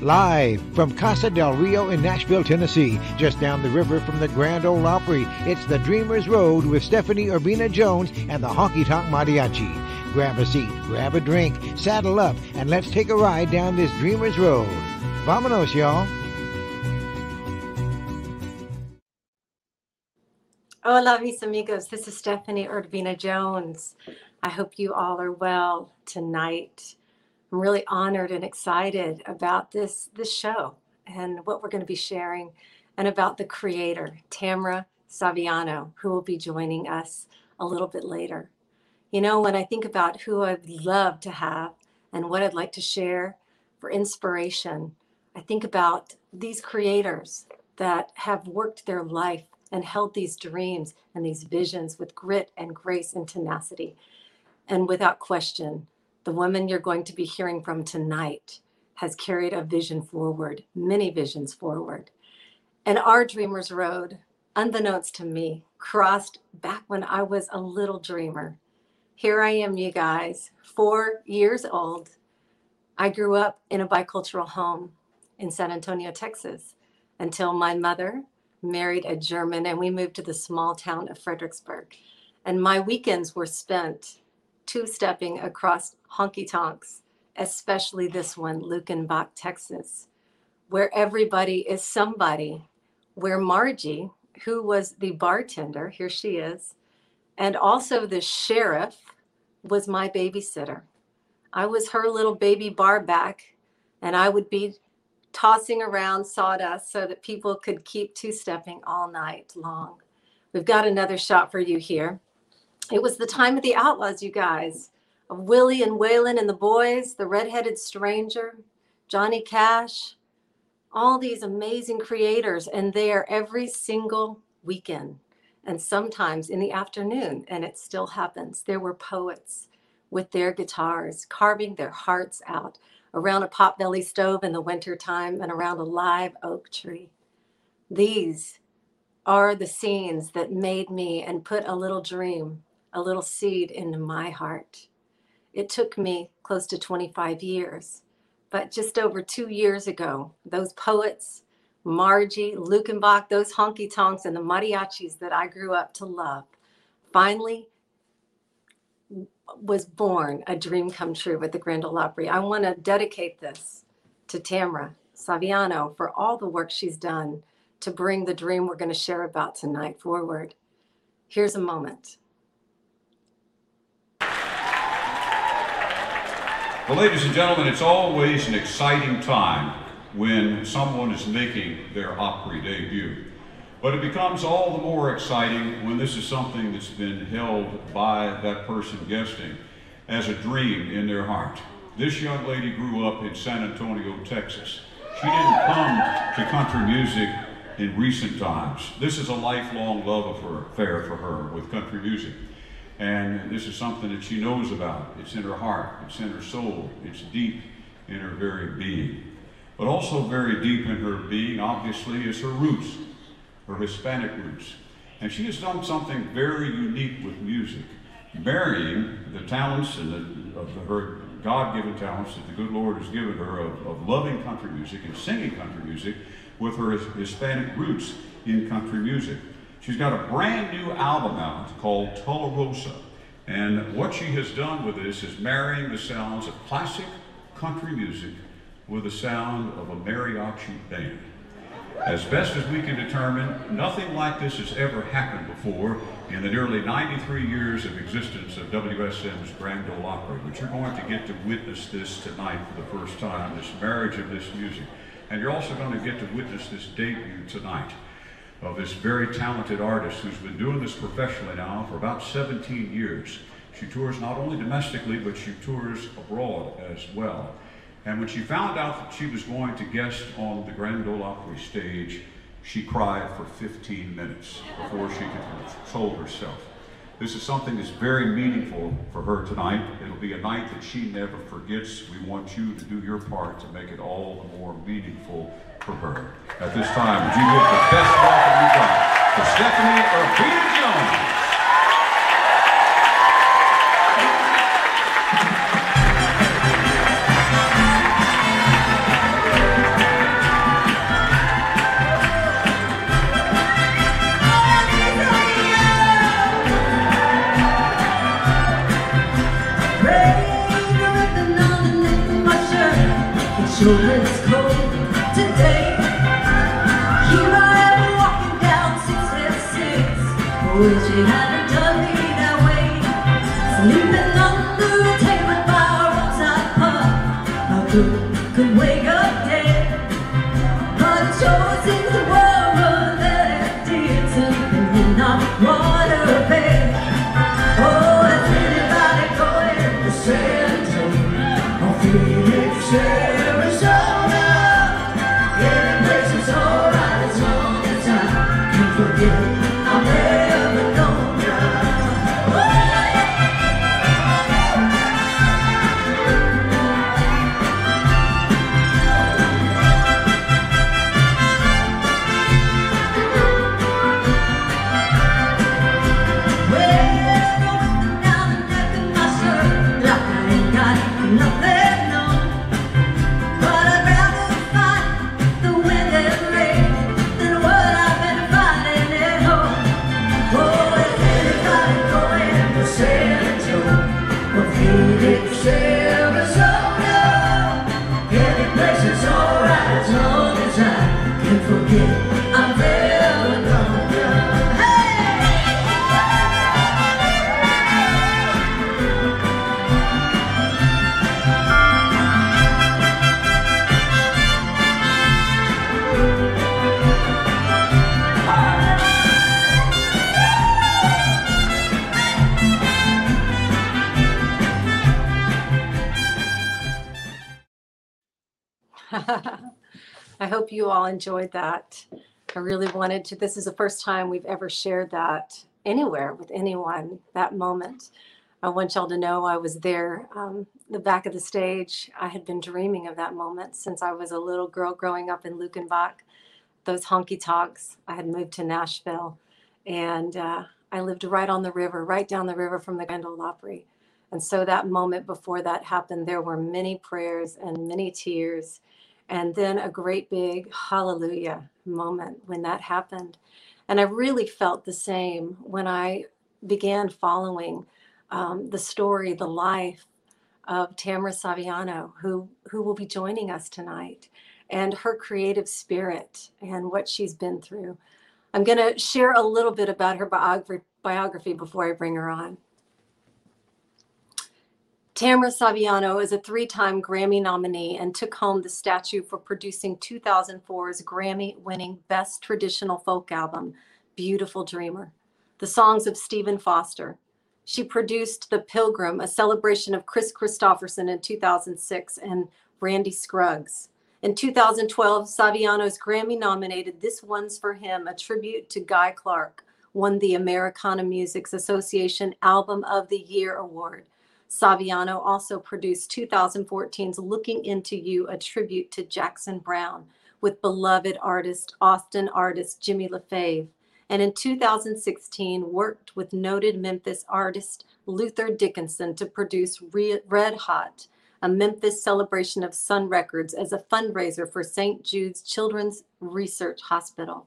Live from Casa del Rio in Nashville, Tennessee, just down the river from the Grand Ole Opry, it's the Dreamers Road with Stephanie Urbina Jones and the Honky Tonk Mariachi. Grab a seat, grab a drink, saddle up, and let's take a ride down this Dreamers Road. Vamonos, y'all. Oh, Hola, mis amigos. This is Stephanie Urbina Jones. I hope you all are well tonight. I'm really honored and excited about this this show and what we're going to be sharing and about the creator, Tamra Saviano, who will be joining us a little bit later. You know, when I think about who I'd love to have and what I'd like to share for inspiration, I think about these creators that have worked their life and held these dreams and these visions with grit and grace and tenacity. And without question, the woman you're going to be hearing from tonight has carried a vision forward, many visions forward. And our Dreamer's Road, unbeknownst to me, crossed back when I was a little dreamer. Here I am, you guys, four years old. I grew up in a bicultural home in San Antonio, Texas, until my mother married a German and we moved to the small town of Fredericksburg. And my weekends were spent two stepping across honky tonks, especially this one, Luckenbach, Texas, where everybody is somebody, where Margie, who was the bartender, here she is, and also the sheriff was my babysitter. I was her little baby bar back, and I would be tossing around sawdust so that people could keep two stepping all night long. We've got another shot for you here. It was the time of the outlaws, you guys, of Willie and Waylon and the boys, the redheaded stranger, Johnny Cash, all these amazing creators, and there every single weekend and sometimes in the afternoon, and it still happens. There were poets with their guitars carving their hearts out around a potbelly stove in the wintertime and around a live oak tree. These are the scenes that made me and put a little dream a little seed into my heart. It took me close to 25 years, but just over two years ago, those poets, Margie, Luckenbach, those honky tonks, and the mariachis that I grew up to love, finally was born a dream come true with the Grand Ole Opry. I want to dedicate this to Tamra Saviano for all the work she's done to bring the dream we're going to share about tonight forward. Here's a moment. Well, ladies and gentlemen, it's always an exciting time when someone is making their Opry debut. But it becomes all the more exciting when this is something that's been held by that person guesting as a dream in their heart. This young lady grew up in San Antonio, Texas. She didn't come to country music in recent times. This is a lifelong love affair for her with country music. And this is something that she knows about. It's in her heart, it's in her soul, it's deep in her very being. But also, very deep in her being, obviously, is her roots, her Hispanic roots. And she has done something very unique with music, marrying the talents and the, of her God given talents that the good Lord has given her of, of loving country music and singing country music with her Hispanic roots in country music. She's got a brand new album out called Tularosa. And what she has done with this is marrying the sounds of classic country music with the sound of a mariachi band. As best as we can determine, nothing like this has ever happened before in the nearly 93 years of existence of WSM's Grand Ole Opry, but you're going to get to witness this tonight for the first time, this marriage of this music. And you're also going to get to witness this debut tonight of this very talented artist who's been doing this professionally now for about 17 years. She tours not only domestically, but she tours abroad as well. And when she found out that she was going to guest on the Grand Ole Opry stage, she cried for 15 minutes before she could control herself. This is something that's very meaningful for her tonight. It'll be a night that she never forgets. We want you to do your part to make it all the more meaningful for her. At this time, would you give the best welcome you got for Stephanie Urbina wish it hadn't done me that way. Sleeping under a table by a roadside pub. I could, you all enjoyed that. I really wanted to. This is the first time we've ever shared that anywhere with anyone, that moment. I want y'all to know I was there, um, the back of the stage. I had been dreaming of that moment since I was a little girl growing up in Luckenbach, those honky tonks. I had moved to Nashville and uh, I lived right on the river, right down the river from the Grand Ole Opry. And so that moment before that happened, there were many prayers and many tears and then a great big hallelujah moment when that happened. And I really felt the same when I began following um, the story, the life of Tamara Saviano, who, who will be joining us tonight, and her creative spirit and what she's been through. I'm going to share a little bit about her biography, biography before I bring her on. Tamara Saviano is a three time Grammy nominee and took home the statue for producing 2004's Grammy winning Best Traditional Folk Album, Beautiful Dreamer, the songs of Stephen Foster. She produced The Pilgrim, a celebration of Kris Kristofferson in 2006, and Randy Scruggs. In 2012, Saviano's Grammy nominated This One's for Him, a tribute to Guy Clark, won the Americana Music Association Album of the Year Award. Saviano also produced 2014's Looking Into You, a tribute to Jackson Browne, with beloved artist, Austin artist Jimmy LaFave. And in 2016, worked with noted Memphis artist Luther Dickinson to produce Red Hot, a Memphis celebration of Sun Records as a fundraiser for St. Jude's Children's Research Hospital.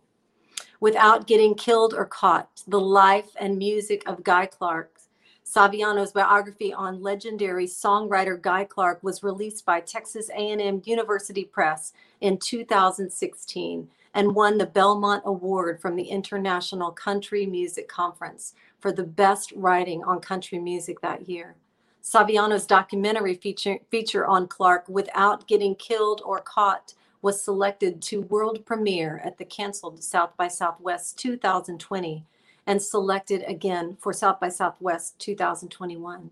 Without Getting Killed or Caught, the life and music of Guy Clark, Saviano's biography on legendary songwriter Guy Clark was released by Texas A&M University Press in 2016 and won the Belmont Award from the International Country Music Conference for the best writing on country music that year. Saviano's documentary feature, feature on Clark, Without Getting Killed or Caught, was selected to world premiere at the canceled South by Southwest 2020 and selected again for South by Southwest 2021.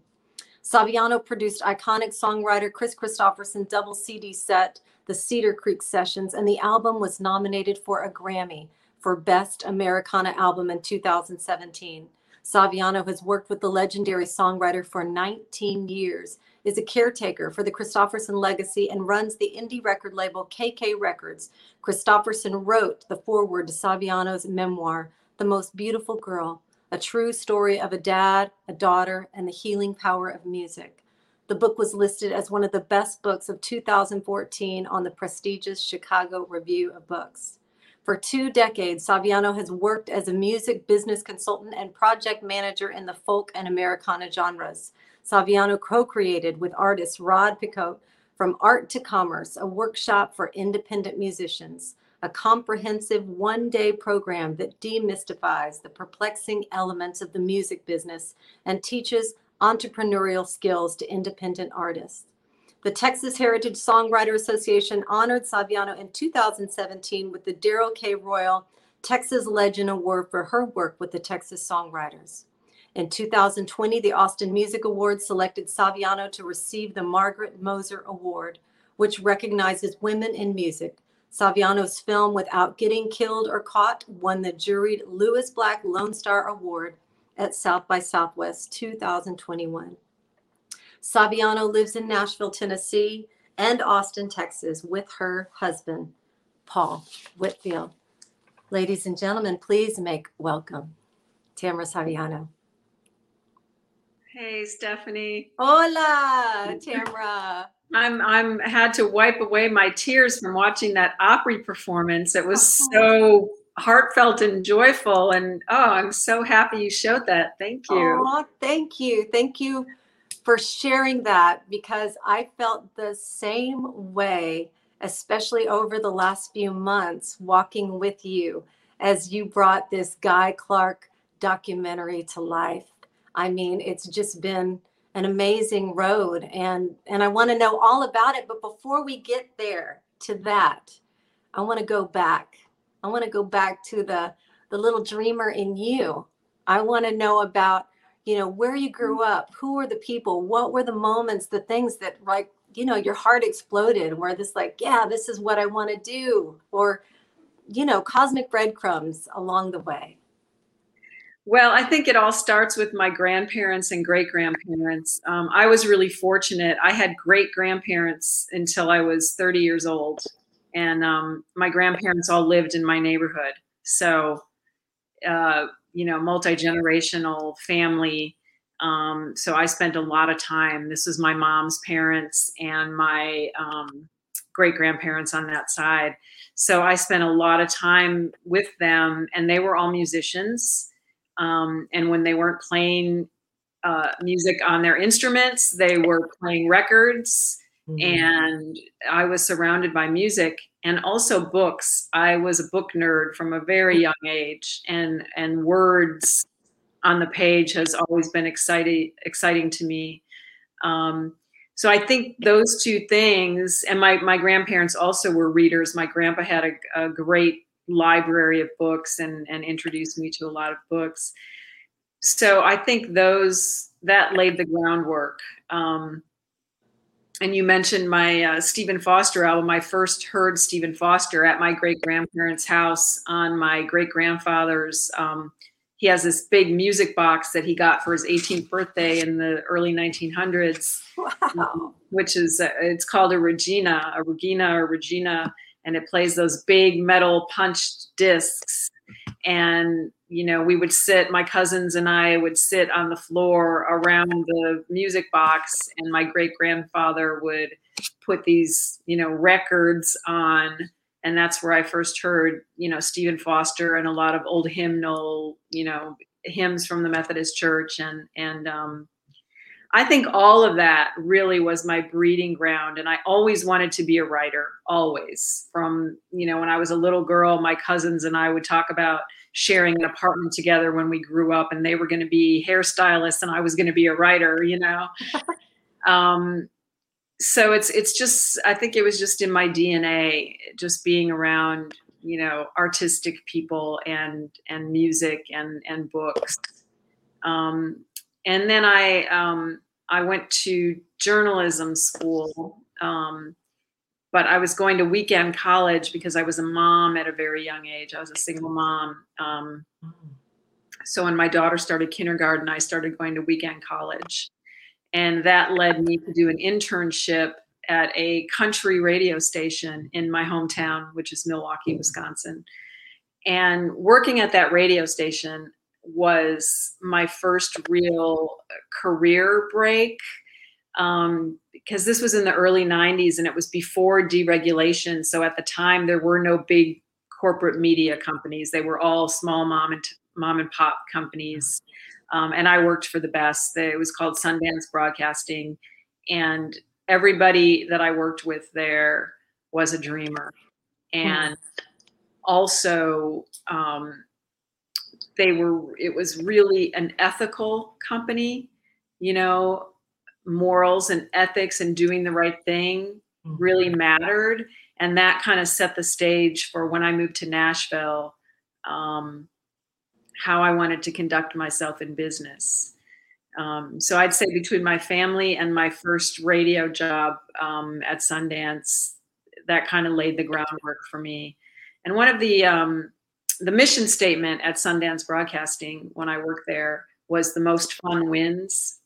Saviano produced iconic songwriter Kris Kristofferson's double CD set, the Cedar Creek Sessions, and the album was nominated for a Grammy for Best Americana Album in 2017. Saviano has worked with the legendary songwriter for 19 years, is a caretaker for the Kristofferson legacy, and runs the indie record label KK Records. Kristofferson wrote the foreword to Saviano's memoir, The Most Beautiful Girl, a true story of a dad, a daughter, and the healing power of music. The book was listed as one of the best books of 2014 on the prestigious Chicago Review of Books. For two decades, Saviano has worked as a music business consultant and project manager in the folk and Americana genres. Saviano co created with artist Rod Picot from Art to Commerce, a workshop for independent musicians, a comprehensive one day program that demystifies the perplexing elements of the music business and teaches entrepreneurial skills to independent artists. The Texas Heritage Songwriter Association honored Saviano in 2017 with the Darrell K. Royal Texas Legend Award for her work with the Texas Songwriters. In 2020, the Austin Music Awards selected Saviano to receive the Margaret Moser Award, which recognizes women in music. Saviano's film Without Getting Killed or Caught won the juried Lewis Black Lone Star Award at South by Southwest 2021. Saviano lives in Nashville, Tennessee and Austin, Texas with her husband, Paul Whitfield. Ladies and gentlemen, please make welcome Tamara Saviano. Hey, Stephanie. Hola, Tamara. I'm I'm had to wipe away my tears from watching that Opry performance. It was oh. so heartfelt and joyful, and oh, I'm so happy you showed that. Thank you. Oh, thank you. Thank you for sharing that because I felt the same way, especially over the last few months, walking with you as you brought this Guy Clark documentary to life. I mean, it's just been an amazing road and and I want to know all about it, but before we get there to that, I want to go back. I want to go back to the the little dreamer in you. I want to know about, you know, where you grew mm-hmm. up, who were the people, what were the moments, the things that like, you know, your heart exploded where this like, yeah, this is what I want to do or you know, cosmic breadcrumbs along the way. Well, I think it all starts with my grandparents and great grandparents. Um, I was really fortunate. I had great grandparents until I was 30 years old, and um, my grandparents all lived in my neighborhood. So, uh, you know, multi generational family. Um, so I spent a lot of time. This was my mom's parents and my um, great grandparents on that side. So I spent a lot of time with them, and they were all musicians um, and when they weren't playing uh, music on their instruments, they were playing records. Mm-hmm. And I was surrounded by music and also books. I was a book nerd from a very young age, and and words on the page has always been exciting exciting to me. Um, so I think those two things, and my my grandparents also were readers. My grandpa had a, a great library of books and and introduced me to a lot of books. So i think those that laid the groundwork. Um, and you mentioned my uh, stephen foster album. I first heard stephen foster at my great grandparents house on my great grandfather's um, he has this big music box that he got for his 18th birthday in the early 1900s wow. um, which is uh, it's called a regina a regina or regina and it plays those big metal punched discs. And you know we would sit my cousins and i would sit on the floor around the music box and my great grandfather would put these you know records on. And that's where i first heard you know stephen foster and a lot of old hymnal you know hymns from the methodist church and and um, I think all of that really was my breeding ground. And I always wanted to be a writer, always. From, you know, when I was a little girl, my cousins and I would talk about sharing an apartment together when we grew up, and they were going to be hairstylists and I was going to be a writer, you know. um, so it's it's just I think it was just in my DNA, just being around, you know, artistic people and and music and and books. Um, and then I um, I went to journalism school, um, but I was going to weekend college because I was a mom at a very young age. I was a single mom. Um, so when my daughter started kindergarten, I started going to weekend college. And that led me to do an internship at a country radio station in my hometown, which is Milwaukee, Wisconsin. And working at that radio station, was my first real career break um, because this was in the early 90s and it was before deregulation. So at the time, there were no big corporate media companies. They were all small mom and t- mom and pop companies. Um, and I worked for the best. It was called Sundance Broadcasting. And everybody that I worked with there was a dreamer. And also um, they were it was really an ethical company you know? Morals and ethics and doing the right thing really mattered and that kind of set the stage for when i moved to nashville um, how i wanted to conduct myself in business. Um, so i'd say between my family and my first radio job um, at sundance that kind of laid the groundwork for me. And one of the um, the mission statement at Sundance Broadcasting when I worked there was the most fun wins.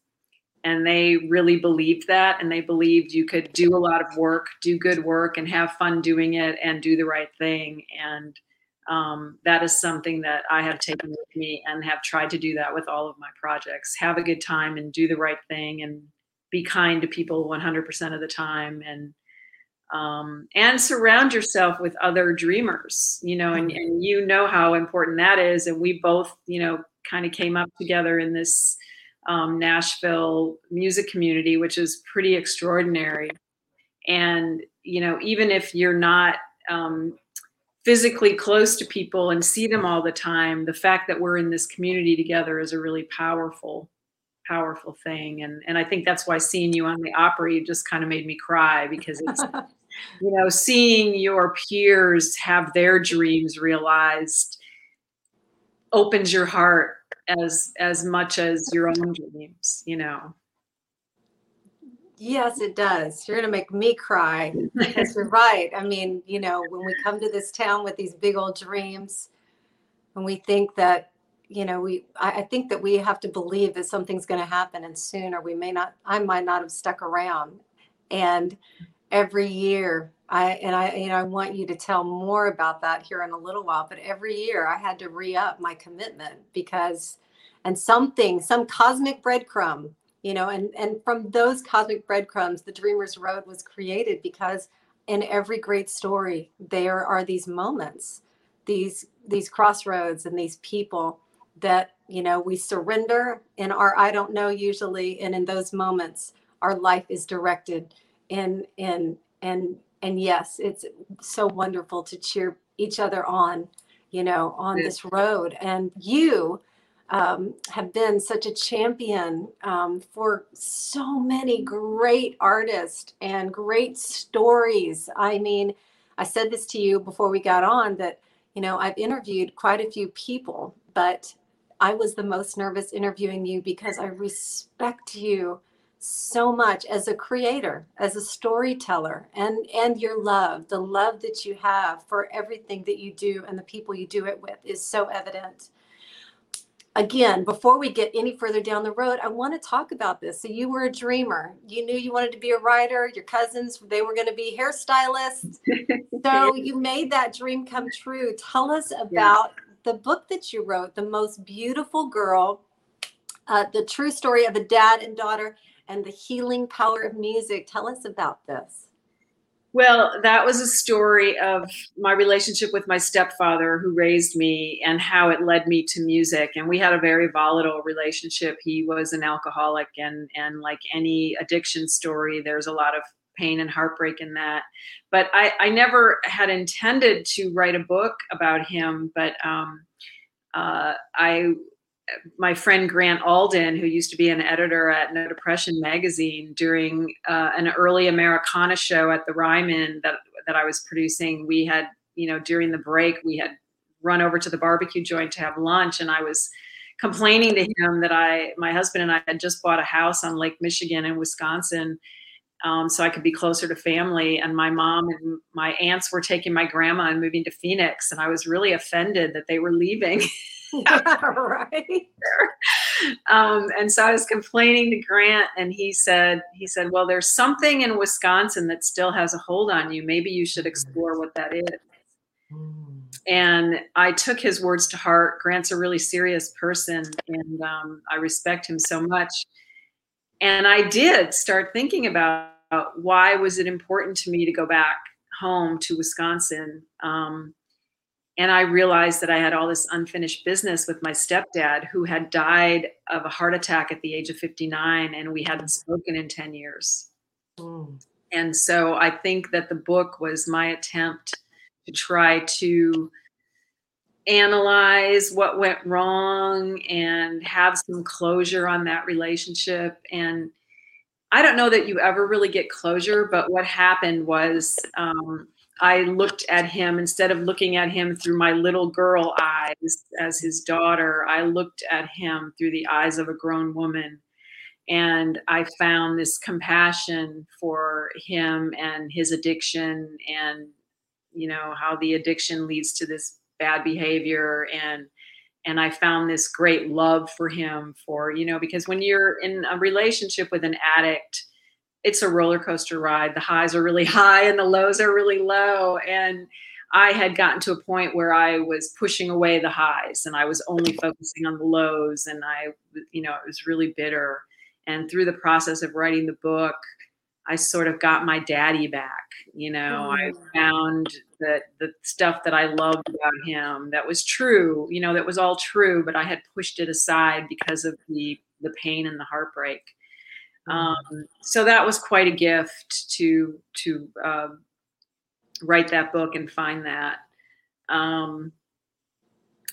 And they really believed that. And they believed you could do a lot of work, do good work, and have fun doing it and do the right thing. And um, that is something that I have taken with me and have tried to do that with all of my projects. Have a good time and do the right thing and be kind to people 100% of the time and um, and surround yourself with other dreamers you know and, and you know how important that is. And we both you know kind of came up together in this um, nashville music community which is pretty extraordinary. And you know even if you're not um, physically close to people and see them all the time the fact that we're in this community together is a really powerful powerful thing. And and i think that's why seeing you on the opry just kind of made me cry because it's you know seeing your peers have their dreams realized opens your heart as as much as your own dreams you know Yes, it does. You're to make me cry because you're right. I mean, you know, when we come to this town with these big old dreams and we think that, you know, we, I, I think that we have to believe that something's going to happen and soon, or we may not, I might not have stuck around. And every year, I, and I, you know, I want you to tell more about that here in a little while, but every year I had to re up my commitment because, and something, some cosmic breadcrumb you know and and from those cosmic breadcrumbs the dreamers road was created because in every great story there are these moments these these crossroads and these people that you know we surrender in our i don't know usually and in those moments our life is directed in in and and yes it's so wonderful to cheer each other on you know on this road and you um, have been such a champion um, for so many great artists and great stories. I mean, I said this to you before we got on that, you know, I've interviewed quite a few people, but I was the most nervous interviewing you because I respect you so much as a creator, as a storyteller, and and your love, the love that you have for everything that you do and the people you do it with is so evident again, before we get any further down the road, I want to talk about this. So you were a dreamer. You knew you wanted to be a writer. Your cousins, they were going to be hairstylists. so you made that dream come true. Tell us about the book that you wrote, The Most Beautiful Girl, uh, the true story of a dad and daughter and the healing power of music. Tell us about this. Well, that was a story of my relationship with my stepfather who raised me and how it led me to music. And we had a very volatile relationship. He was an alcoholic and and like any addiction story, there's a lot of pain and heartbreak in that. But I, I never had intended to write a book about him, but um, uh, I my friend Grant Alden, who used to be an editor at No Depression magazine, during uh, an early Americana show at the Ryman that that I was producing, we had you know during the break we had run over to the barbecue joint to have lunch, and I was complaining to him that I my husband and I had just bought a house on Lake Michigan in Wisconsin. Um, so I could be closer to family. And my mom and my aunts were taking my grandma and moving to Phoenix. And I was really offended that they were leaving. right. Um, and so I was complaining to Grant, and he said, he said, well, there's something in Wisconsin that still has a hold on you. Maybe you should explore what that is. Mm. And I took his words to heart. Grant's a really serious person, and um, I respect him so much. And I did start thinking about why was it important to me to go back home to Wisconsin. Um, and I realized that I had all this unfinished business with my stepdad, who had died of a heart attack at the age of 59, and we hadn't spoken in 10 years. Mm. And so I think that the book was my attempt to try to analyze what went wrong and have some closure on that relationship and i don't know that you ever really get closure but what happened was um, i looked at him instead of looking at him through my little girl eyes as his daughter i looked at him through the eyes of a grown woman. And i found this compassion for him and his addiction and you know how the addiction leads to this bad behavior. And and I found this great love for him for you know because when you're in a relationship with an addict it's a roller coaster ride the highs are really high and the lows are really low and I had gotten to a point where I was pushing away the highs and I was only focusing on the lows and I you know it was really bitter and through the process of writing the book I sort of got my daddy back. You know, mm. I found that the stuff that I loved about him that was true, you know, that was all true, but I had pushed it aside because of the the pain and the heartbreak. Mm. Um, so that was quite a gift to to uh, write that book and find that. Um,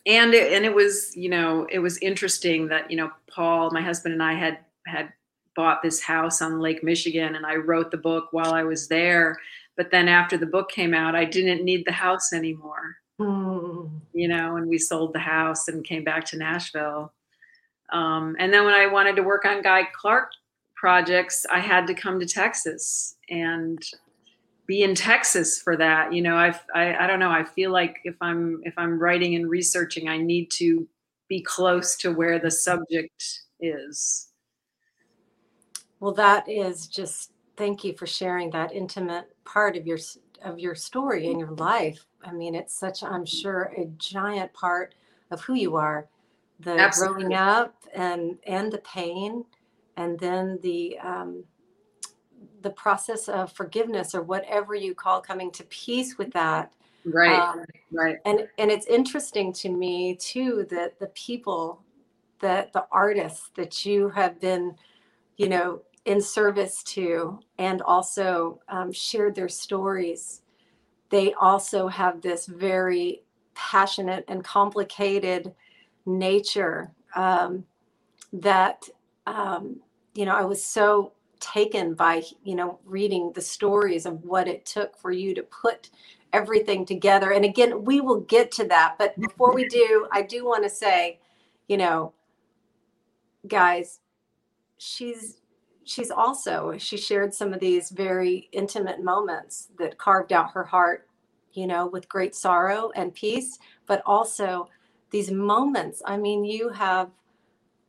and it, and it was you know it was interesting that you know Paul, my husband, and I had had bought this house on Lake Michigan and I wrote the book while I was there. But then after the book came out, I didn't need the house anymore. Mm. You know, and we sold the house and came back to Nashville. Um, and then when I wanted to work on Guy Clark projects, I had to come to Texas and be in Texas for that. You know, I, I I don't know. I feel like if I'm if I'm writing and researching, I need to be close to where the subject is. Well, that is just thank you for sharing that intimate part of your of your story and your life. I mean, it's such I'm sure a giant part of who you are. The Absolutely. growing up and and the pain, and then the um, the process of forgiveness or whatever you call coming to peace with that. Right. Um, right. And and it's interesting to me too that the people that the artists that you have been you know, in service to and also um, shared their stories, they also have this very passionate and complicated nature um, that, um, you know, I was so taken by, you know, reading the stories of what it took for you to put everything together. And again, we will get to that. But before we do, I do want to say, you know, guys, she's she's also she shared some of these very intimate moments that carved out her heart you know with great sorrow and peace but also these moments i mean you have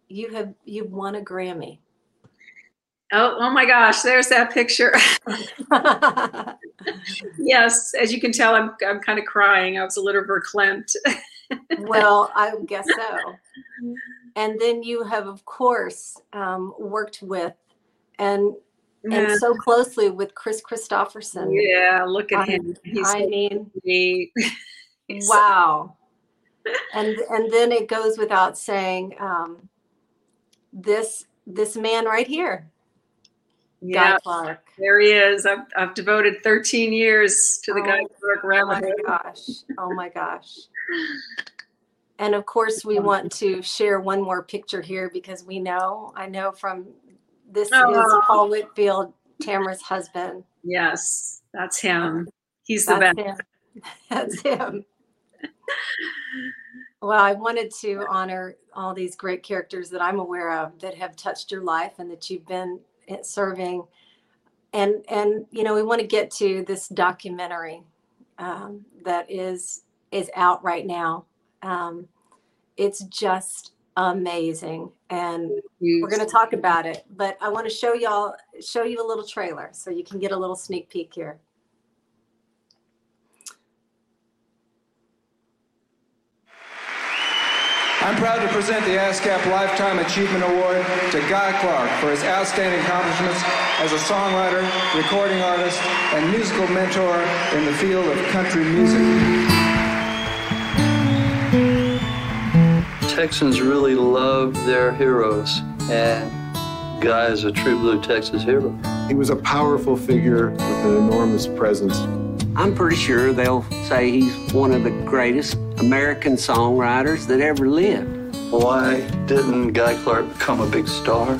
you have you've won a grammy oh oh my gosh there's that picture yes as you can tell i'm i'm kind of crying i was a little verklempt well i guess so and then you have of course um, worked with and yeah. and so closely with Kris Kristofferson. Yeah, look at I, him. He's I mean, wow. and and then it goes without saying, um, this this man right here, yeah, Guy Clark. There he is. I've, I've devoted 13 years to the oh, Guy Clark. Oh my gosh! Oh my gosh! And of course, we want to share one more picture here because we know, I know from this oh. is Paul Whitfield, Tamara's husband. Yes, that's him. He's the best. Him. That's him. well, I wanted to honor all these great characters that I'm aware of that have touched your life and that you've been serving. And and you know, we want to get to this documentary um, that is is out right now. Um, it's just amazing and we're going to talk about it but i want to show y'all show you a little trailer so you can get a little sneak peek here I'm proud to present the ASCAP Lifetime Achievement Award to Guy Clark for his outstanding accomplishments as a songwriter, recording artist, and musical mentor in the field of country music. Texans really love their heroes, and Guy is a true blue Texas hero. He was a powerful figure with an enormous presence. I'm pretty sure they'll say he's one of the greatest American songwriters that ever lived. Why didn't Guy Clark become a big star?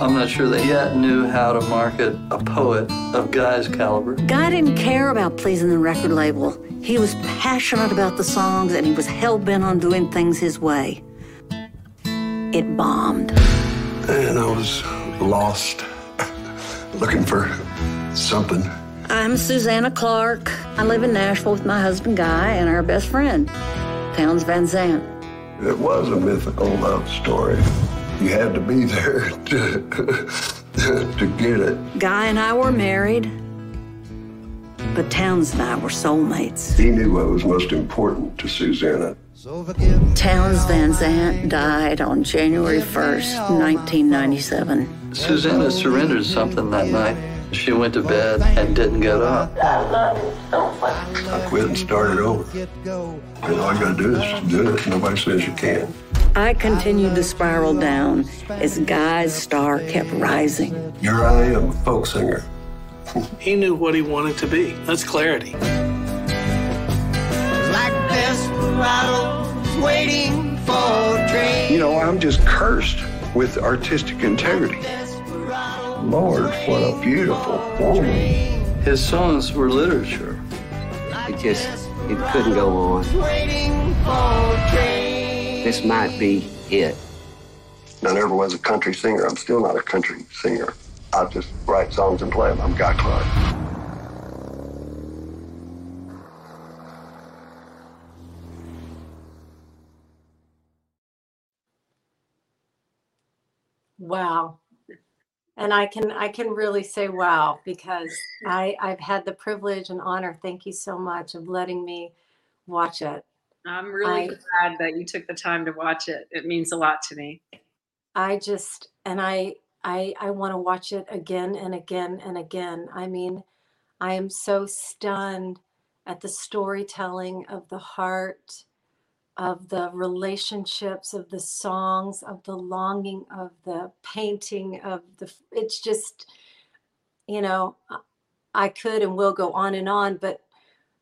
I'm not sure they yet knew how to market a poet of Guy's caliber. Guy didn't care about pleasing the record label. He was passionate about the songs and he was hell bent on doing things his way. It bombed. And I was lost, looking for something. I'm Susanna Clark. I live in Nashville with my husband Guy and our best friend, Townes Van Zandt. It was a mythical love story. You had to be there to, to get it. Guy and I were married, but Townes and I were soulmates. He knew what was most important to Susanna. Townes Van Zandt died on January 1st, 1997. Susanna surrendered something that night. She went to bed and didn't get up. I quit and started over. And all you gotta do is do it. Nobody says you can't. I continued to spiral down as Guy's star kept rising. Here I am, a folk singer. He knew what he wanted to be. That's clarity. Like desperados waiting for a train. You know, I'm just cursed with artistic integrity. Lord, what a beautiful woman. His songs were literature. It just, it couldn't go on. Waiting for a. This might be it. I never was a country singer. I'm still not a country singer. I just write songs and play them. I'm Guy Clark. Wow. And I can I can really say wow because I I've had the privilege and honor, thank you so much, of letting me watch it. I'm really I- glad that you took the time to watch it. It means a lot to me. I just and I I I want to watch it again and again and again. I mean, I am so stunned at the storytelling of the heart, of the relationships, of the songs, of the longing, of the painting, of the it's just you know, I- could and will go on and on, but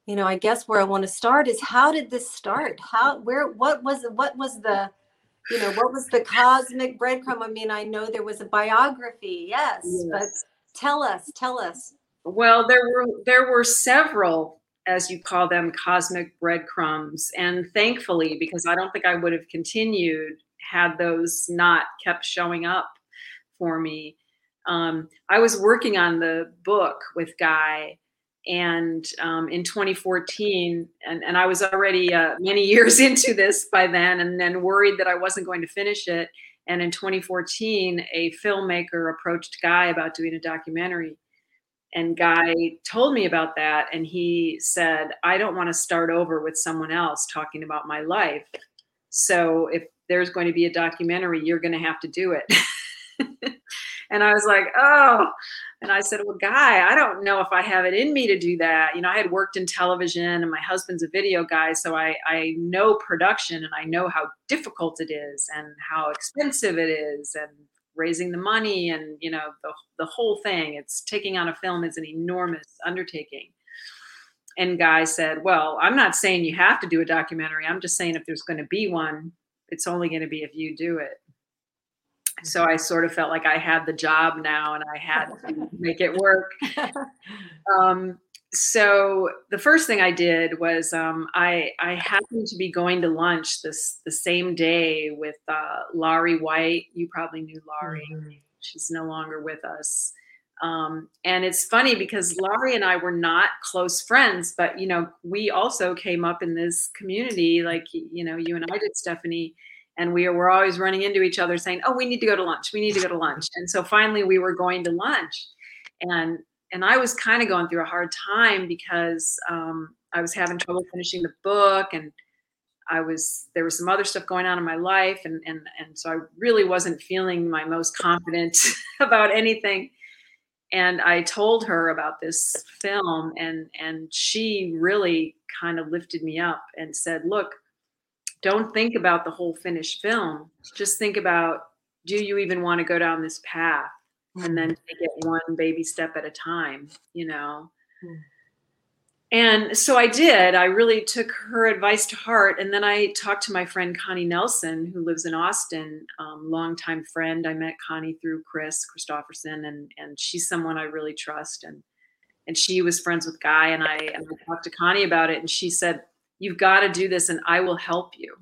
you know, I guess where I want to start is how did this start? How where what was what was the you know what was the cosmic breadcrumb? I mean i know there was a biography yes, but tell us tell us. Well, there were there were several, as you call them, cosmic breadcrumbs, and thankfully, because I don't think I would have continued had those not kept showing up for me. Um, I was working on the book with Guy, and um, in 2014, and, and I was already uh, many years into this by then, and then worried that I wasn't going to finish it. And in 2014, a filmmaker approached Guy about doing a documentary and guy told me about that and he said i don't want to start over with someone else talking about my life. So if there's going to be a documentary you're going to have to do it. And i was like oh. And i said well guy i don't know if i have it in me to do that. You know i had worked in television and my husband's a video guy so i i know production and i know how difficult it is and how expensive it is and raising the money and you know the, the whole thing. It's taking on a film is an enormous undertaking. And guy said well i'm not saying you have to do a documentary. I'm just saying if there's going to be one it's only going to be if you do it. So i sort of felt like i had the job now and i had to make it work. Um, so the first thing I did was um, I I happened to be going to lunch this the same day with uh, Lari White. You probably knew Lari. She's no longer with us. Um, and it's funny because Lari and I were not close friends, but you know we also came up in this community, like you know you and I did, Stephanie. And we were always running into each other saying, "Oh, we need to go to lunch. We need to go to lunch." And so finally, we were going to lunch, and and I was kind of going through a hard time because um, I was having trouble finishing the book, and I was there was some other stuff going on in my life, and and and so I really wasn't feeling my most confident about anything. And I told her about this film, and and she really kind of lifted me up and said, "Look, don't think about the whole finished film. Just think about do you even want to go down this path?" And then take it one baby step at a time, you know. and so I did. I really took her advice to heart. And then I talked to my friend Connie Nelson, who lives in Austin, um, longtime friend. I met Connie through Kris Kristofferson, and and she's someone I really trust. And and she was friends with Guy, and I and I talked to Connie about it, and she said, "You've got to do this, and I will help you."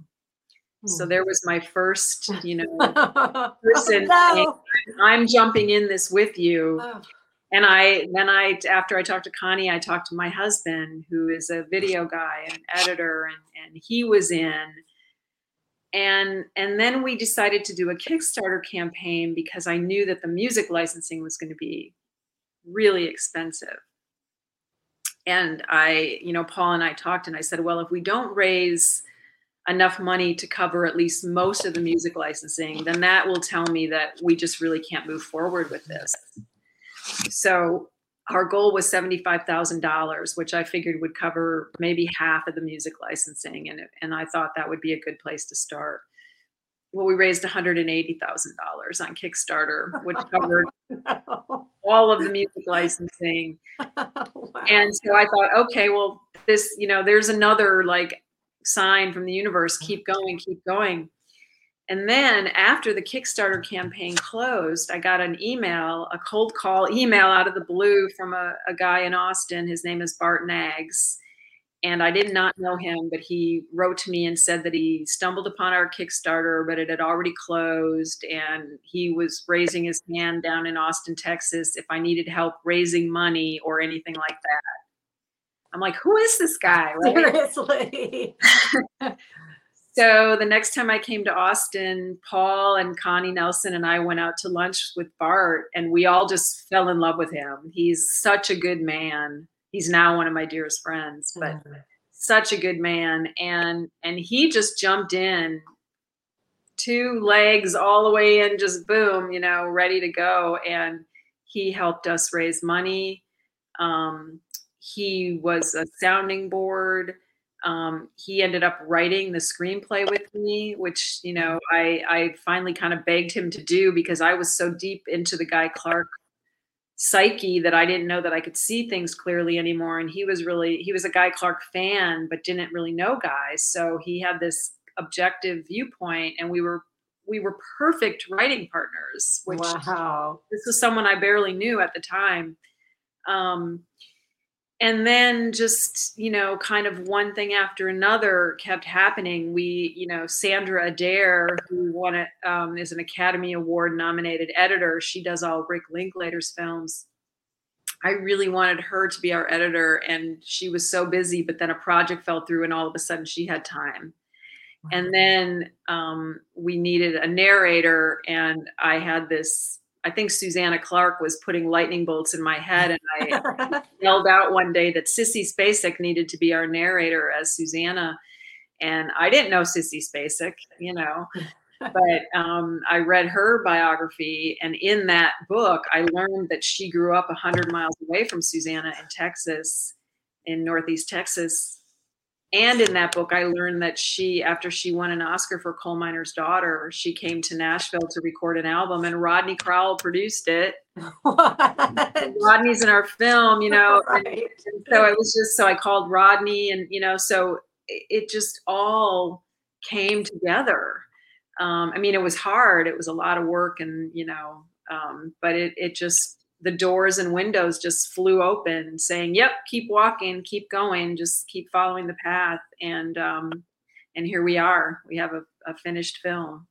So there was my first, you know, oh, person. Oh, no. I'm jumping in this with you. Oh. And I then I after I talked to Connie, I talked to my husband, who is a video guy and editor, and and he was in. And and then we decided to do a Kickstarter campaign because I knew that the music licensing was going to be really expensive. And I, you know, Paul and I talked, and I said, well, if we don't raise enough money to cover at least most of the music licensing, then that will tell me that we just really can't move forward with this. So our goal was $75,000, which I figured would cover maybe half of the music licensing. And, and I thought that would be a good place to start. Well, we raised $180,000 on Kickstarter, which covered all of the music licensing. And so I thought, okay, well, this, you know, there's another like sign from the universe mm-hmm. keep going, keep going. And then after the Kickstarter campaign closed, I got an email, a cold call email out of the blue from a, a guy in Austin. His name is Bart Knaggs. And I did not know him, but he wrote to me and said that he stumbled upon our Kickstarter, but it had already closed. And he was raising his hand down in Austin, Texas, if I needed help raising money or anything like that. I'm like, who is this guy? Right? Seriously. So the next time I came to Austin, Paul and Connie Nelson and I went out to lunch with Bart, and we all just fell in love with him. He's such a good man. He's now one of my dearest friends, but such a good man. And and he just jumped in, two legs all the way in, just boom, you know, ready to go. And he helped us raise money. Um, he was a sounding board um, he ended up writing the screenplay with me, which you know I I finally kind of begged him to do because I was so deep into the Guy Clark psyche that I didn't know that I could see things clearly anymore. And he was really he was a Guy Clark fan, but didn't really know Guy, so he had this objective viewpoint, and we were we were perfect writing partners. Which wow, this was someone I barely knew at the time. Um, and then just you know kind of one thing after another kept happening. We you know sandra adair who won it um, is an academy award nominated editor she does all rick linklater's films. I really wanted her to be our editor and she was so busy but then a project fell through and all of a sudden she had time. And then um, we needed a narrator and i had this I think Susanna Clark was putting lightning bolts in my head, and I yelled out one day that Sissy Spacek needed to be our narrator as Susanna, and I didn't know Sissy Spacek, you know, but um, I read her biography, and in that book, I learned that she grew up hundred miles away from Susanna in Texas, in Northeast Texas, and in that book, I learned that she, after she won an Oscar for Coal Miner's Daughter, she came to Nashville to record an album, and Rodney Crowell produced it. Rodney's in our film, you know. And, and so it was just so I called Rodney, and you know, so it, it just all came together. Um, I mean, it was hard. It was a lot of work, and you know, um, but it it just the doors and windows just flew open saying yep keep walking keep going just keep following the path and um and here we are we have a, a finished film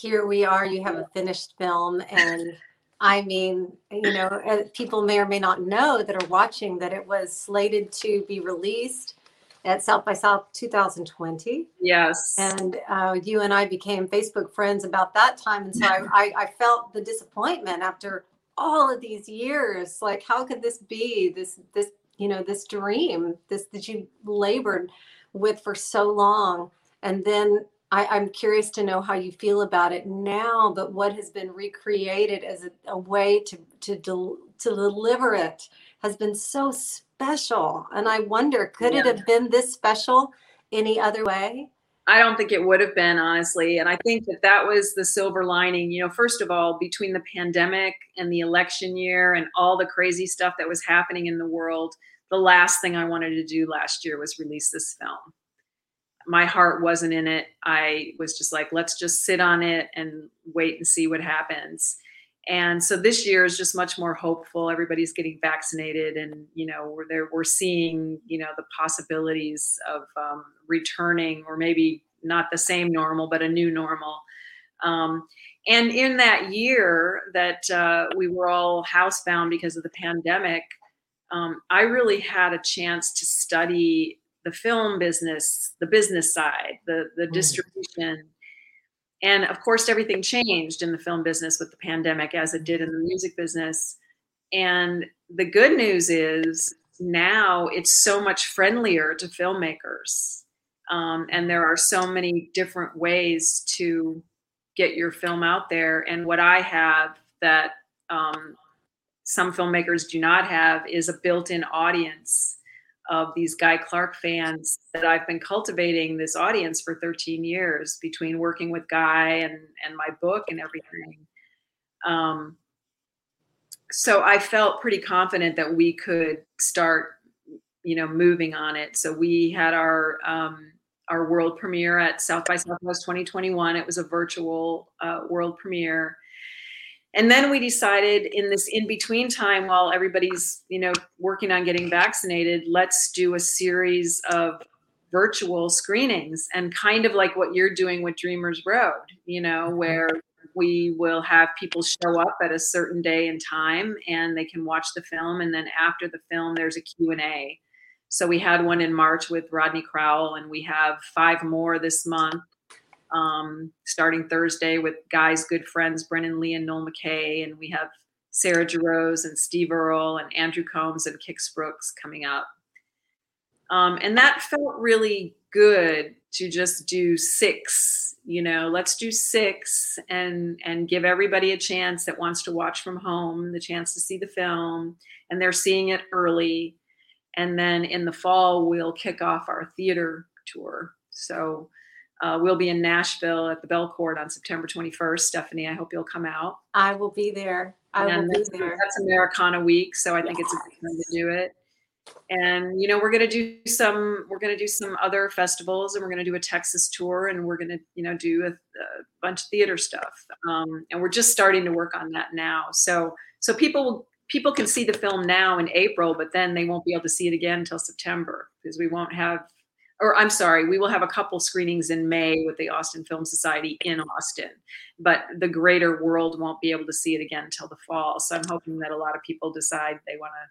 here we are you have a finished film and i mean you know uh, people may or may not know that are watching that it was slated to be released at South by South 2020. Yes. And uh, you and I became Facebook friends about that time. And so I, I, I felt the disappointment after all of these years like how could this be this this you know this dream this that you labored with for so long? And then I, i'm curious to know how you feel about it now but what has been recreated as a, a way to to del, to deliver it has been so special. And i wonder could yeah. it have been this special any other way I don't think it would have been, honestly. And I think that that was the silver lining. You know, first of all, between the pandemic and the election year and all the crazy stuff that was happening in the world, the last thing I wanted to do last year was release this film. My heart wasn't in it. I was just like, let's just sit on it and wait and see what happens. And so this year is just much more hopeful. Everybody's getting vaccinated, and you know we're there. We're seeing you know the possibilities of um, returning, or maybe not the same normal, but a new normal. Um, and in that year that uh, we were all housebound because of the pandemic, um, I really had a chance to study the film business, the business side, the the Mm. distribution, and of course everything changed in the film business with the pandemic, as it did in the music business. And the good news is now it's so much friendlier to filmmakers, um, and there are so many different ways to get your film out there. And what I have that um, some filmmakers do not have is a built-in audience of these Guy Clark fans that I've been cultivating this audience for 13 years between working with Guy and and my book and everything. Um, so I felt pretty confident that we could start, you know, moving on it. So we had our um, our world premiere at South by Southwest 2021. It was a virtual uh, world premiere and then we decided in this in between time while everybody's you know working on getting vaccinated let's do a series of virtual screenings and kind of like what you're doing with dreamers road you know mm-hmm. where we will have people show up at a certain day and time and they can watch the film. And then after the film there's a q&a so we had one in march with rodney crowell and we have five more this month um, starting Thursday with Guy's good friends, Brennen Leigh and Noel McKay. And we have Sarah Jarosz and Steve Earle and Andrew Combs and Kix Brooks coming up. Um, and that felt really good to just do six, you know, let's do six and and give everybody a chance that wants to watch from home, the chance to see the film, and they're seeing it early. And then in the fall, we'll kick off our theater tour. So uh, we'll be in Nashville at the Belcourt on September 21st. Stephanie, I hope you'll come out. I will be there. I And will be there. that's Americana week, so I think it's a good time to do it. And you know, we're gonna do some. We're gonna do some other festivals, and we're gonna do a Texas tour, and we're gonna, you know, do a, a bunch of theater stuff. Um, and we're just starting to work on that now. So, so people people can see the film now in April, but then they won't be able to see it again until September because we won't have or I'm sorry, we will have a couple screenings in May with the Austin Film Society in Austin, but the greater world won't be able to see it again until the fall. So I'm hoping that a lot of people decide they want to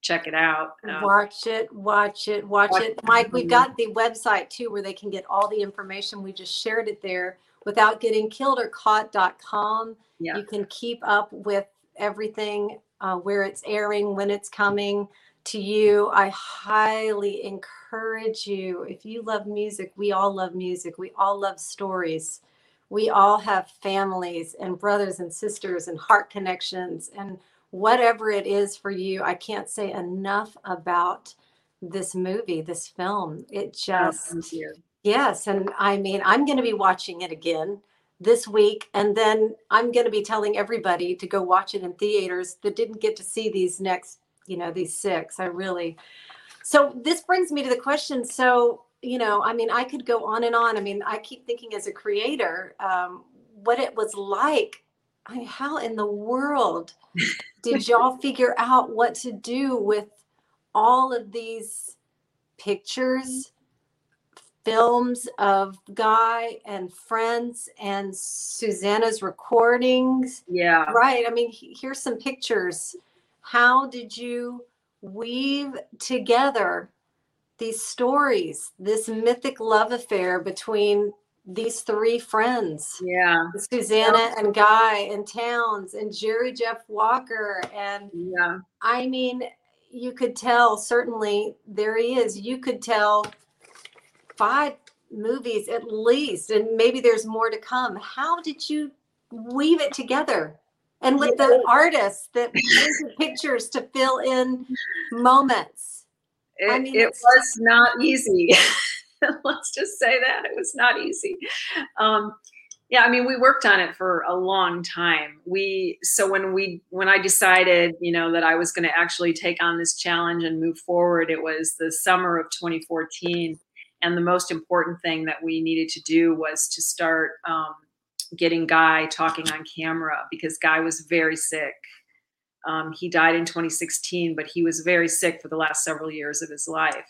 check it out. Um, Watch it, watch it, watch Watch it. it. Mike, we've got the website too where they can get all the information. We just shared it there without getting killed or caught.com. Yeah. You can keep up with everything, uh, where it's airing, when it's coming to you. I highly encourage you. If you love music, we all love music. We all love stories. We all have families and brothers and sisters and heart connections and whatever it is for you. I can't say enough about this movie, this film. It oh, just. Yes, and I mean, I'm going to be watching it again this week, and then I'm going to be telling everybody to go watch it in theaters that didn't get to see these next, you know, these six. I really. So this brings me to the question. So you know, I mean, I could go on and on. I mean, I keep thinking as a creator, um, what it was like. I mean, how in the world did y'all figure out what to do with all of these pictures? films of Guy and friends and Susanna's recordings. Yeah. Right. I mean, he- here's some pictures. How did you weave together these stories, this mythic love affair between these three friends? Yeah. Susanna and Guy and Townes and Jerry Jeff Walker. And Yeah. I mean, you could tell, certainly there he is. You could tell five movies at least, and maybe there's more to come. How did you weave it together? And with the artists that painted pictures to fill in moments. It, I mean, it was not easy. Let's just say that it was not easy. Um, Yeah, I mean, we worked on it for a long time. We so when we when I decided, you know, that I was going to actually take on this challenge and move forward, it was the summer of 2014, and the most important thing that we needed to do was to start um, getting Guy talking on camera because Guy was very sick. Um, he died in 2016, but he was very sick for the last several years of his life.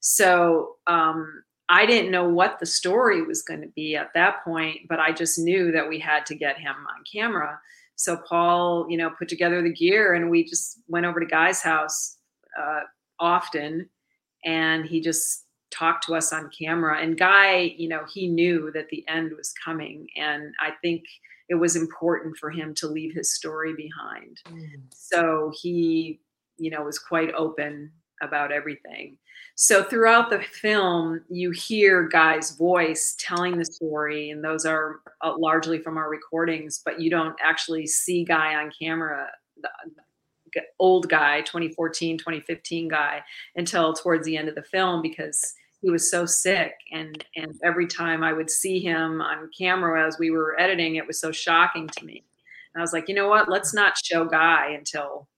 So um, I didn't know what the story was going to be at that point, but I just knew that we had to get him on camera. So Paul, you know, put together the gear and we just went over to Guy's house uh, often and he just talked to us on camera. And Guy, you know, he knew that the end was coming. And I think it was important for him to leave his story behind. Mm. So he, you know, was quite open about everything. So throughout the film, you hear Guy's voice telling the story, and those are uh, largely from our recordings, but you don't actually see Guy on camera, the old Guy, 2014, 2015 Guy, until towards the end of the film because he was so sick. And, and every time I would see him on camera as we were editing, it was so shocking to me. And I was like, you know what? Let's not show Guy until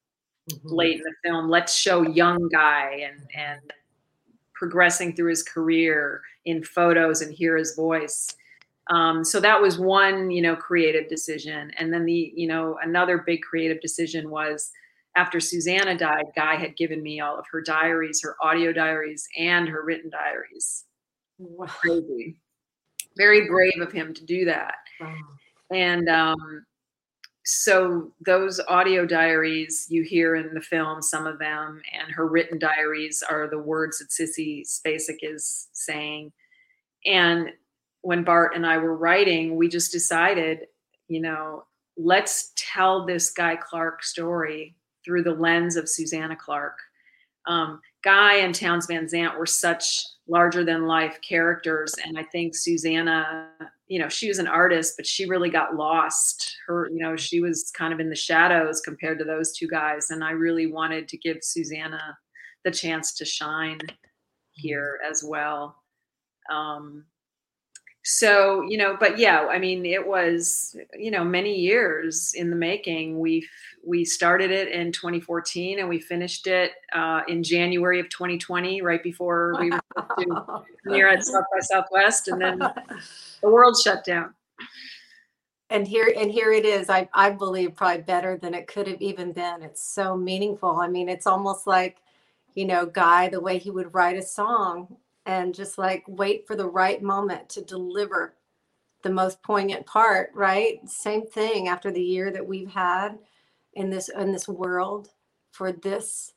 mm-hmm. late in the film. Let's show young Guy and, and progressing through his career in photos and hear his voice. Um, so that was one, you know, creative decision. And then the, you know, another big creative decision was after Susanna died, Guy had given me all of her diaries, her audio diaries, and her written diaries. Wow. Crazy. Very brave of him to do that. Wow. And um, so those audio diaries you hear in the film, some of them, and her written diaries are the words that Sissy Spacek is saying. And when Bart and I were writing, we just decided, you know, let's tell this Guy Clark story through the lens of Susanna Clark. Um, Guy and Townes Van Zandt were such larger than life characters, and I think Susanna, you know she was an artist but she really got lost. Her you know she was kind of in the shadows compared to those two guys and i really wanted to give Susanna the chance to shine here as well. Um so you know but yeah i mean it was you know many years in the making. We we started it in 2014 and we finished it uh, in january of 2020 right before we were to near at south by southwest and then the world shut down. And here and here it is. I i believe probably better than it could have even been. It's so meaningful. I mean it's almost like you know guy the way he would write a song and just like wait for the right moment to deliver the most poignant part right same thing after the year that we've had in this in this world for this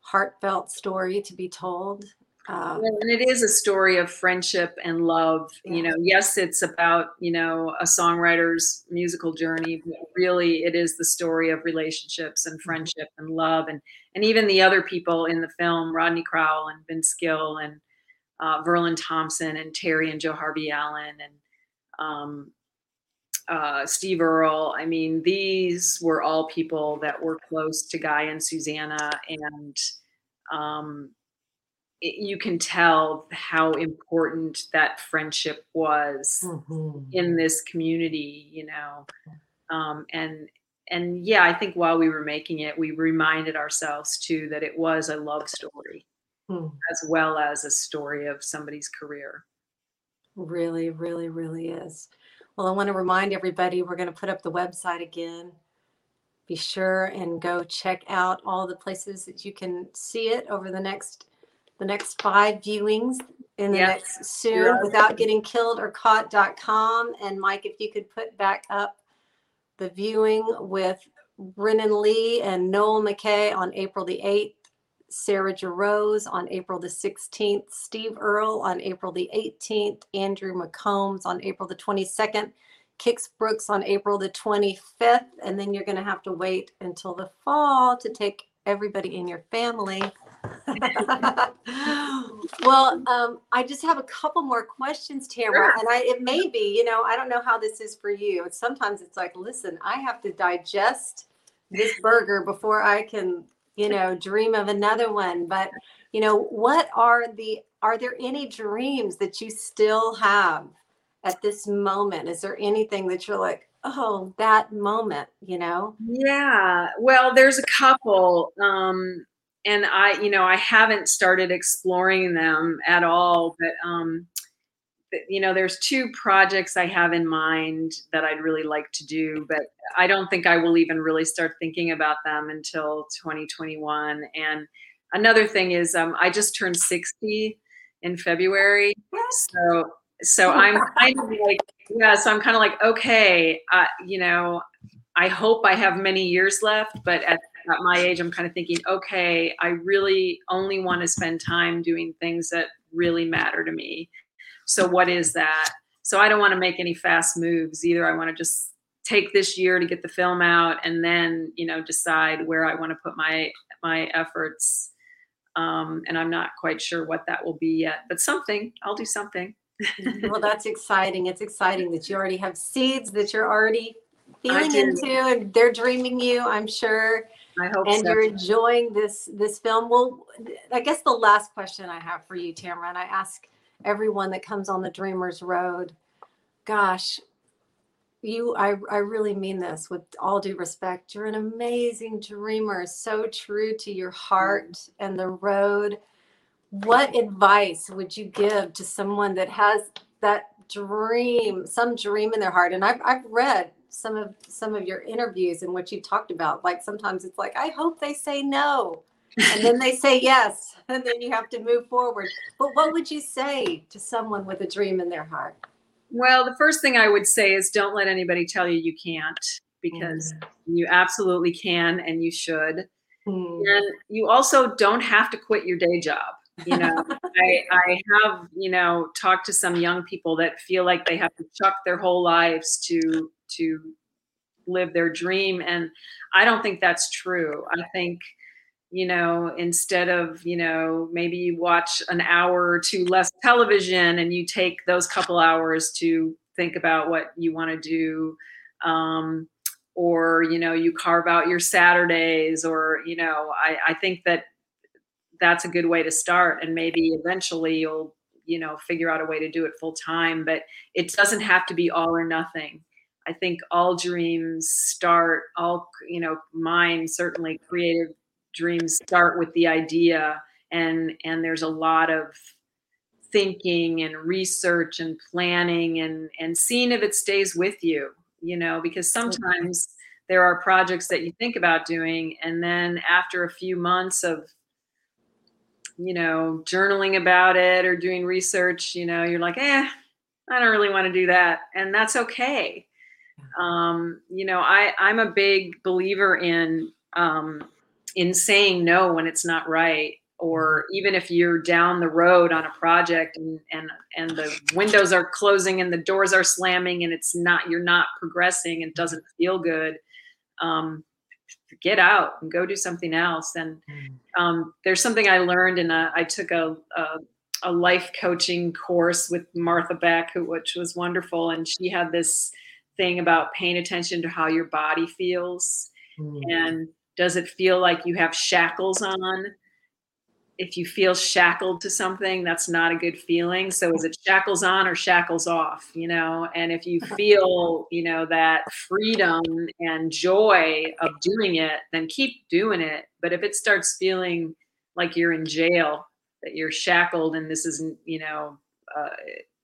heartfelt story to be told um, and it is a story of friendship and love yeah. you know yes it's about you know a songwriter's musical journey but really it is the story of relationships and friendship and love and and even the other people in the film rodney crowell and vince gill and uh, Verlin Thompson and Terry and Jo Harvey Allen and um, uh, Steve Earle. I mean, these were all people that were close to Guy and Susanna, and um, it, you can tell how important that friendship was mm-hmm. in this community. You know, um, and and yeah, I think while we were making it, we reminded ourselves too that it was a love story hmm. as well as a story of somebody's career. Really, really, really is. Well, I want to remind everybody we're going to put up the website again. Be sure and go check out all the places that you can see it over the next the next five viewings in the next soon yeah. without getting killed or caught.com. And Mike, if you could put back up the viewing with Brennen Leigh and Noel McKay on April the 8th Sarah Jarosz on April the 16th, Steve Earle on April the 18th, Andrew McCombs on April the 22nd, Kix Brooks on April the 25th, and then you're going to have to wait until the fall to take everybody in your family. well, um, I just have a couple more questions, Tamara, and I it may be, you know, I don't know how this is for you. Sometimes it's like, listen, I have to digest this burger before I can you know dream of another one but you know what are the are there any dreams that you still have at this moment? Is there anything that you're like, oh, that moment, you know? Yeah. Well, there's a couple. Um, and I, you know, I haven't started exploring them at all, but um, you know, there's two projects I have in mind that I'd really like to do, but I don't think I will even really start thinking about them until 2021. And another thing is, um, I just turned 60 in February, so so I'm kind of like, yeah, so I'm kind of like, okay, uh, you know, I hope I have many years left, but at, at my age, I'm kind of thinking, okay, I really only want to spend time doing things that really matter to me. So what is that? So I don't want to make any fast moves either. I want to just take this year to get the film out and then, you know, decide where I want to put my my efforts. Um, and I'm not quite sure what that will be yet, but something. I'll do something. well, that's exciting. It's exciting that you already have seeds that you're already feeling into and they're dreaming you, I'm sure. I hope and so. you're enjoying this this film. Well, I guess the last question I have for you, Tamara, and I ask everyone that comes on the Dreamers Road, gosh, you I, I really mean this with all due respect. You're an amazing dreamer, so true to your heart and the road. What advice would you give to someone that has that dream, some dream in their heart? And I've I've read some of some of your interviews and what you've talked about. Like sometimes it's like, I hope they say no. And then they say yes. And then you have to move forward. But what would you say to someone with a dream in their heart? Well, the first thing I would say is don't let anybody tell you you can't because mm-hmm. you absolutely can and you should. Hmm. And you also don't have to quit your day job. You know, I, I have, you know, talked to some young people that feel like they have to chuck their whole lives to to live their dream. And I don't think that's true. I think, you know, instead of, you know, maybe you watch an hour or two less television and you take those couple hours to think about what you want to do. Um, or, you know, you carve out your Saturdays, or, you know, I, I think that that's a good way to start. And maybe eventually you'll, you know, figure out a way to do it full time, but it doesn't have to be all or nothing. I think all dreams start, all, you know, mine certainly creative dreams start with the idea and and there's a lot of thinking and research and planning and and seeing if it stays with you you know because sometimes there are projects that you think about doing and then after a few months of you know journaling about it or doing research you know you're like eh i don't really want to do that and that's okay. Um, you know i i'm a big believer in um, in saying no when it's not right or even if you're down the road on a project and and and the windows are closing and the doors are slamming and it's not you're not progressing and doesn't feel good um, get out and go do something else. And um, there's something i learned in a i took a, a a life coaching course with martha beck who, which was wonderful. And she had this thing about paying attention to how your body feels. And does it feel like you have shackles on? If you feel shackled to something that's not a good feeling. So is it shackles on or shackles off you know? And if you feel you know that freedom and joy of doing it then keep doing it. But if it starts feeling like you're in jail that you're shackled and this isn't you know uh,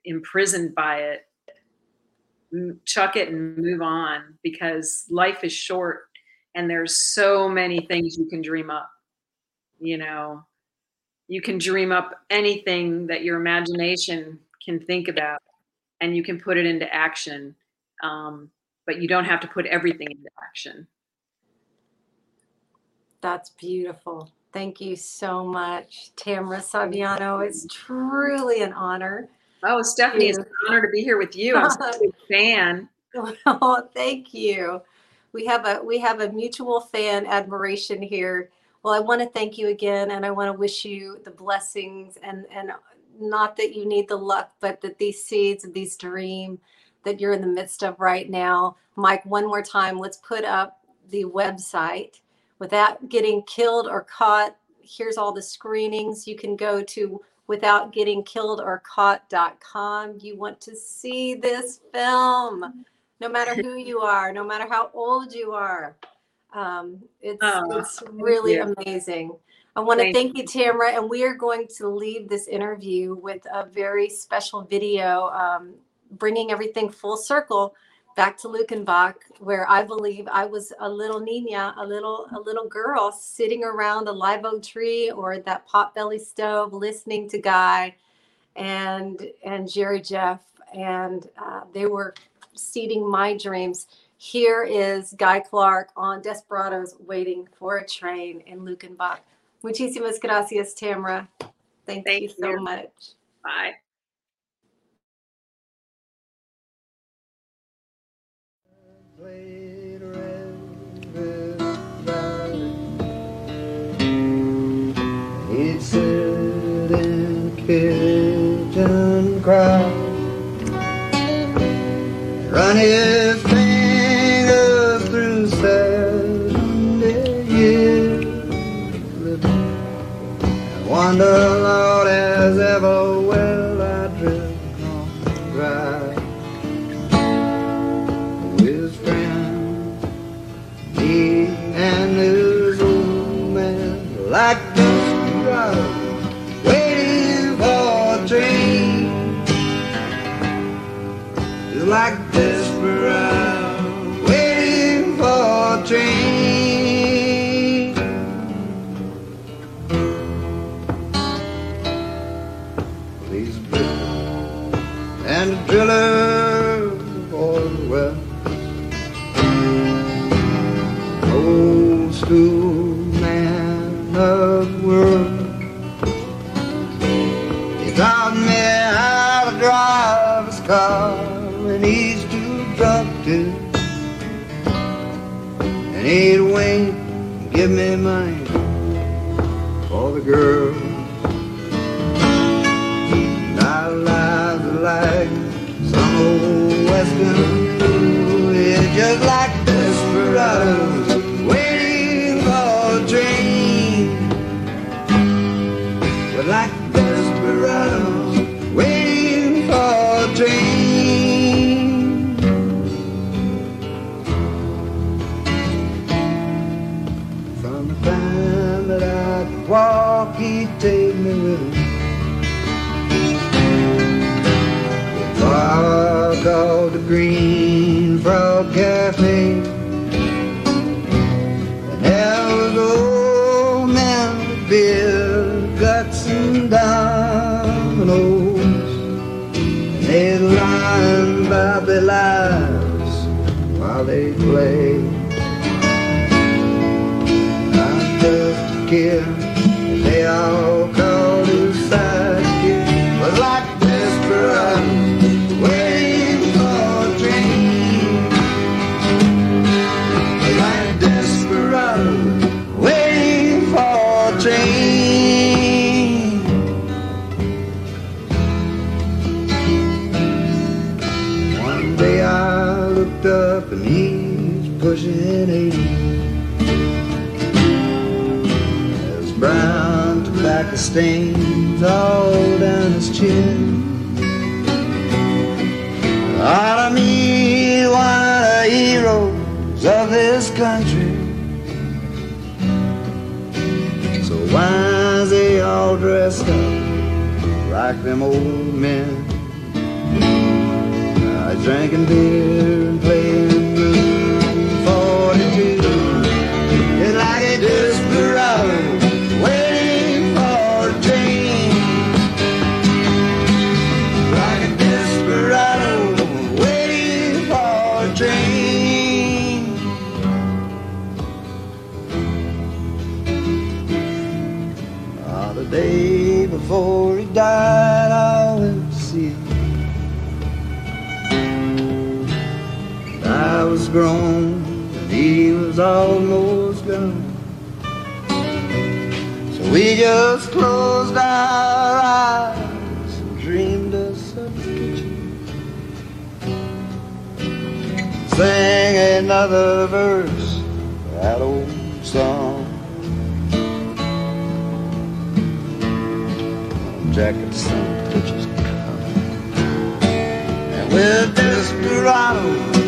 imprisoned by it chuck it and move on because life is short and there's so many things you can dream up you know you can dream up anything that your imagination can think about and you can put it into action um, but you don't have to put everything into action That's beautiful. Thank you so much, tamra Saviano. It's truly an honor. oh stephanie it's an honor to be here with you i'm such a big fan Oh, thank you we have a we have a mutual fan admiration here. Well, I want to thank you again, and I want to wish you the blessings and and not that you need the luck, but that these seeds of these dream that you're in the midst of right now. Mike, one more time, let's put up the website without getting killed or caught. Here's all the screenings. You can go to withoutgettingkilledorcaught.com. You want to see this film no matter who you are, no matter how old you are. Um, it's, oh, it's really amazing. I want to thank you, Tamra, and we are going to leave this interview with a very special video, um, bringing everything full circle back to Luckenbach, where I believe I was a little nina, a little a little girl sitting around a live oak tree or that potbelly stove, listening to Guy and and Jerry Jeff, and uh, they were seeding my dreams. Here is Guy Clark on Desperados Waiting for a Train in Luckenbach. Muchísimas gracias, Tamara. Thank, Thank you so you. much. Bye. Run his finger through seventy years, and wonder, Lord, as ever. care. Jacket sun touches come. And we're desperado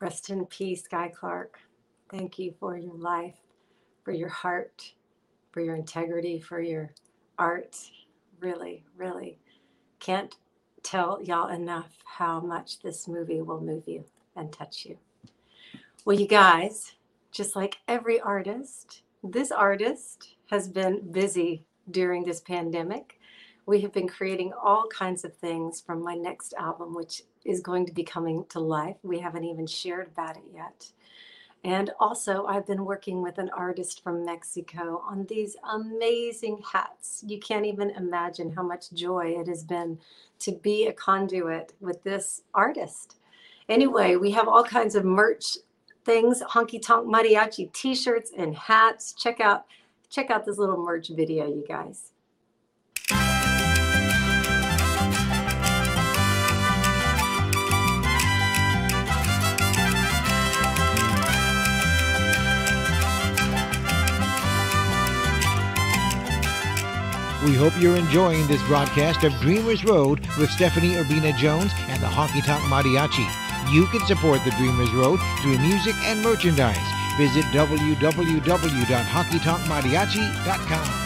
Rest in peace, Guy Clark. Thank you for your life, for your heart, for your integrity, for your art. Really, really can't tell y'all enough how much this movie will move you and touch you. Well, you guys, just like every artist, this artist has been busy during this pandemic. We have been creating all kinds of things from my next album, which is going to be coming to life. We haven't even shared about it yet. And also, I've been working with an artist from Mexico on these amazing hats. You can't even imagine how much joy it has been to be a conduit with this artist. Anyway, we have all kinds of merch things, honky tonk mariachi t-shirts and hats. Check out check out this little merch video, you guys. We hope you're enjoying this broadcast of Dreamers Road with Stephanie Urbina Jones and the Honky Tonk Mariachi. You can support the Dreamers Road through music and merchandise. Visit www.honkytonkmariachi.com.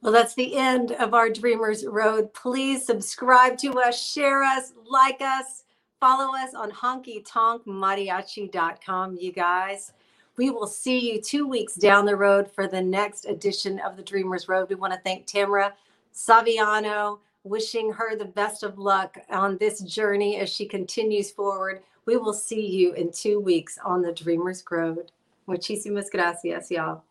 Well, that's the end of our Dreamers Road. Please subscribe to us, share us, like us, follow us on honkytonkmariachi.com, you guys. We will see you two weeks down the road for the next edition of the Dreamers Road. We want to thank Tamara Saviano, wishing her the best of luck on this journey as she continues forward. We will see you in two weeks on the Dreamers Road. Muchísimas gracias, y'all.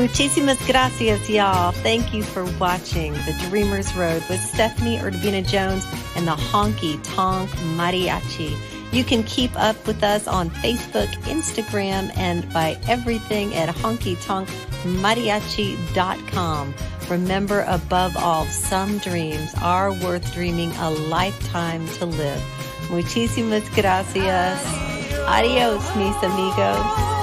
Muchísimas gracias, y'all. Thank you for watching The Dreamer's Road with Stephanie Urbina Jones and the Honky Tonk Mariachi. You can keep up with us on Facebook, Instagram, and by everything at honkytonkmariachi.com. Remember, above all, some dreams are worth dreaming a lifetime to live. Muchísimas gracias. Adios, mis amigos.